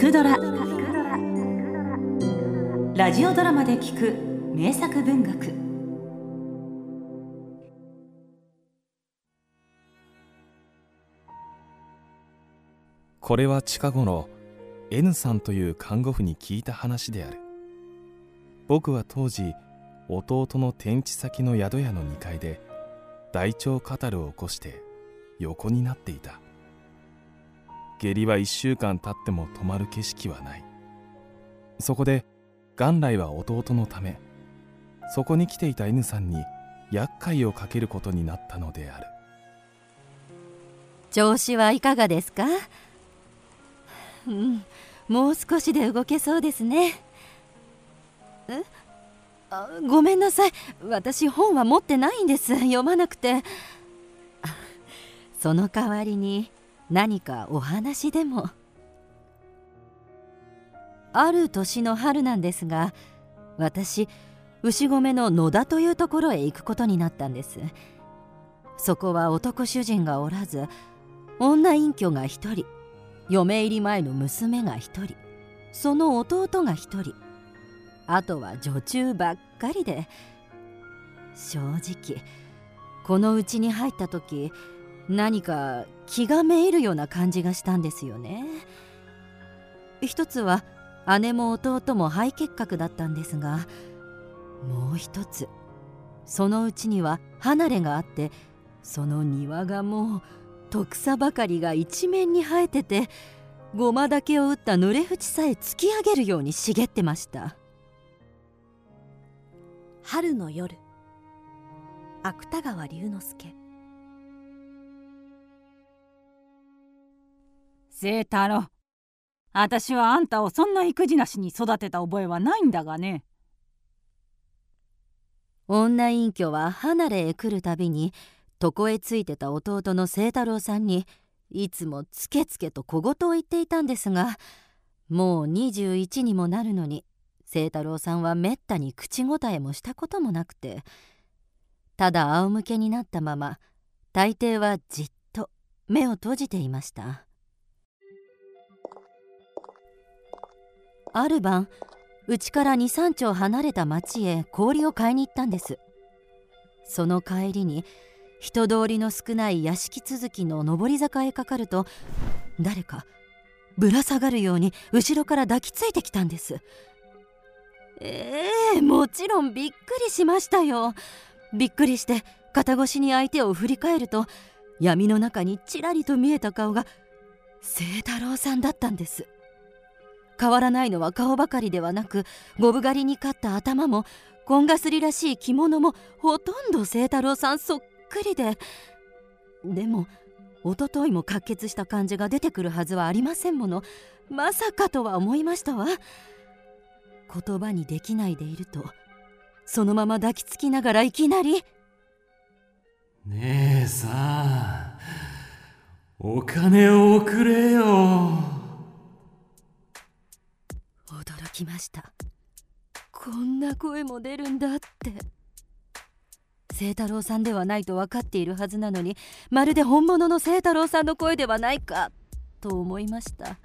くドラ」ラジオドラマで聞く名作文学。これは近頃 N さんという看護婦に聞いた話である。僕は当時弟の転地先の宿屋の2階で大腸カタルを起こして横になっていた。下痢は1週間経っても止まる景色はない。そこで元来は弟のためそこに来ていた N さんに厄介をかけることになったのである。調子はいかがですか？うんもう少しで動けそうですね。え？あごめんなさい。私本は持ってないんです。読まなくて。その代わりに何かお話でも。ある年の春なんですが私牛込の野田というところへ行くことになったんです。そこは男主人がおらず女隠居が一人嫁入り前の娘が一人その弟が一人あとは女中ばっかりで。正直このうちに入った時何か気がめいるような感じがしたんですよね。一つは姉も弟も肺結核だったんですがもう一つそのうちには離れがあってその庭がもう徳草ばかりが一面に生えててごまだけを打った濡れ縁さえ突き上げるように茂ってました。春の夜芥川龍之介。清太郎。私はあんたをそんな育児なしに育てた覚えはないんだがね。女隠居は離れへ来るたびに床へついてた弟の清太郎さんにいつもつけつけと小言を言っていたんですがもう21にもなるのに清太郎さんはめったに口答えもしたこともなくてただ仰向けになったまま大抵はじっと目を閉じていました。ある晩うちから23丁離れた町へ氷を買いに行ったんです。その帰りに人通りの少ない屋敷続きの上り坂へかかると誰かぶら下がるように後ろから抱きついてきたんです。ええー、もちろんびっくりしましたよ。びっくりして肩越しに相手を振り返ると闇の中にちらりと見えた顔が清太郎さんだったんです。変わらないのは顔ばかりではなくゴブ狩りに勝った頭もコンガスリらしい着物もほとんど清太郎さんそっくりで。でもおとといも滑血した感じが出てくるはずはありませんもの。まさかとは思いましたわ。言葉にできないでいるとそのまま抱きつきながらいきなり「姉さんお金をおくれよ」きました。こんな声も出るんだって。清太郎さんではないと分かっているはずなのにまるで本物の清太郎さんの声ではないかと思いました。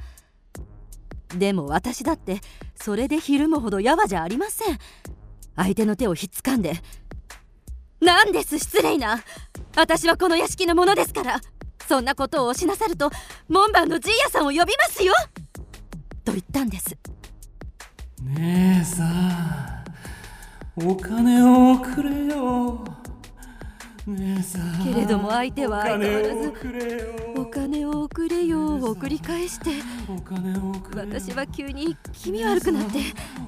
でも私だってそれでひるむほどやわじゃありません。相手の手をひっつかんで「何です失礼な。私はこの屋敷のものですから。そんなことをおしなさると門番のじいやさんを呼びますよ!」と言ったんです。姉さんお金をくれよ。姉さんけれども相手は相変わらず「お金をくれよ」を繰り返してお金をくれよ。私は急に気味悪くなって。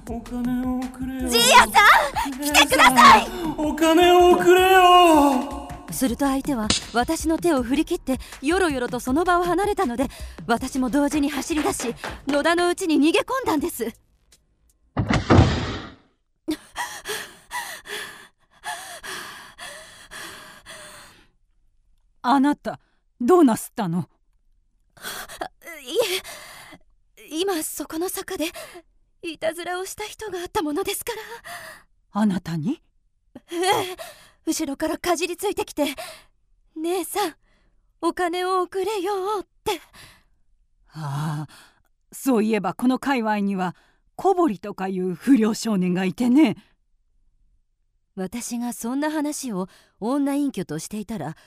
お金をくれよじいやさん来てください。お金をくれよ。すると相手は私の手を振り切ってよろよろとその場を離れたので私も同時に走り出し野田のうちに逃げ込んだんですあなたどうなすったの？いえ今そこの坂でいたずらをした人があったものですから。あなたに？ええ後ろからかじりついてきて「姉さんお金を送れよ」って。ああそういえばこの界隈には小堀とかいう不良少年がいてね。私がそんな話を女隠居としていたら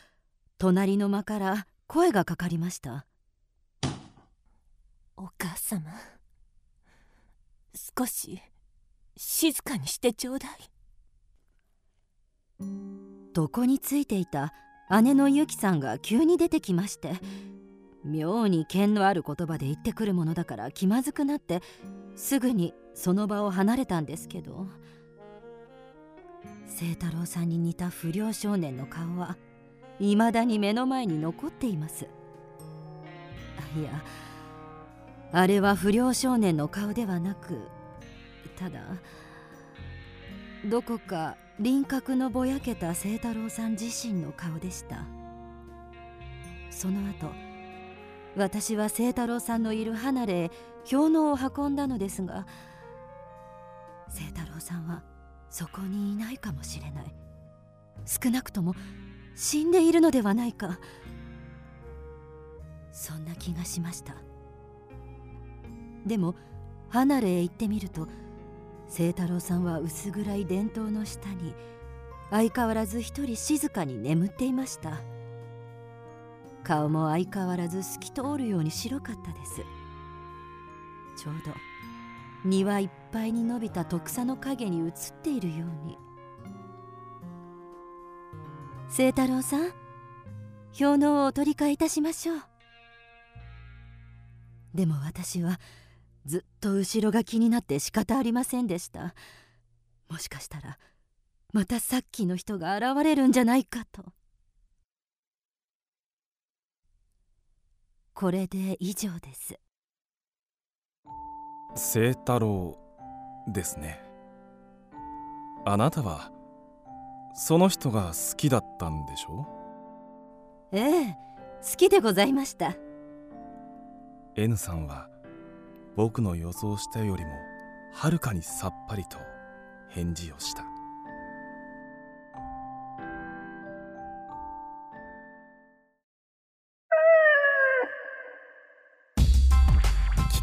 隣の間から声がかかりました。お母様少し静かにしてちょうだい。床についていた姉のゆきさんが急に出てきまして妙に剣のある言葉で言ってくるものだから気まずくなってすぐにその場を離れたんですけど。清太郎さんに似た不良少年の顔はいまだに目の前に残っています。いやあれは不良少年の顔ではなくただどこか輪郭のぼやけた清太郎さん自身の顔でした。その後私は清太郎さんのいる離れへ氷のを運んだのですが清太郎さんはそこにいないかもしれない。少なくとも死んでいるのではないか。そんな気がしました。でも離れへ行ってみると清太郎さんは薄暗い電灯の下に相変わらず一人静かに眠っていました。顔も相変わらず透き通るように白かったです。ちょうど庭いっぱいに伸びた徳さの影に映っているように。清太郎さん氷のをお取り替えいたしましょう。でも私はずっと後ろが気になって仕方ありませんでした。もしかしたらまたさっきの人が現れるんじゃないかと。これで以上です。清太郎ですね。あなたはその人が好きだったんでしょ？ええ好きでございました。N さんは僕の予想したよりもはるかにさっぱりと返事をした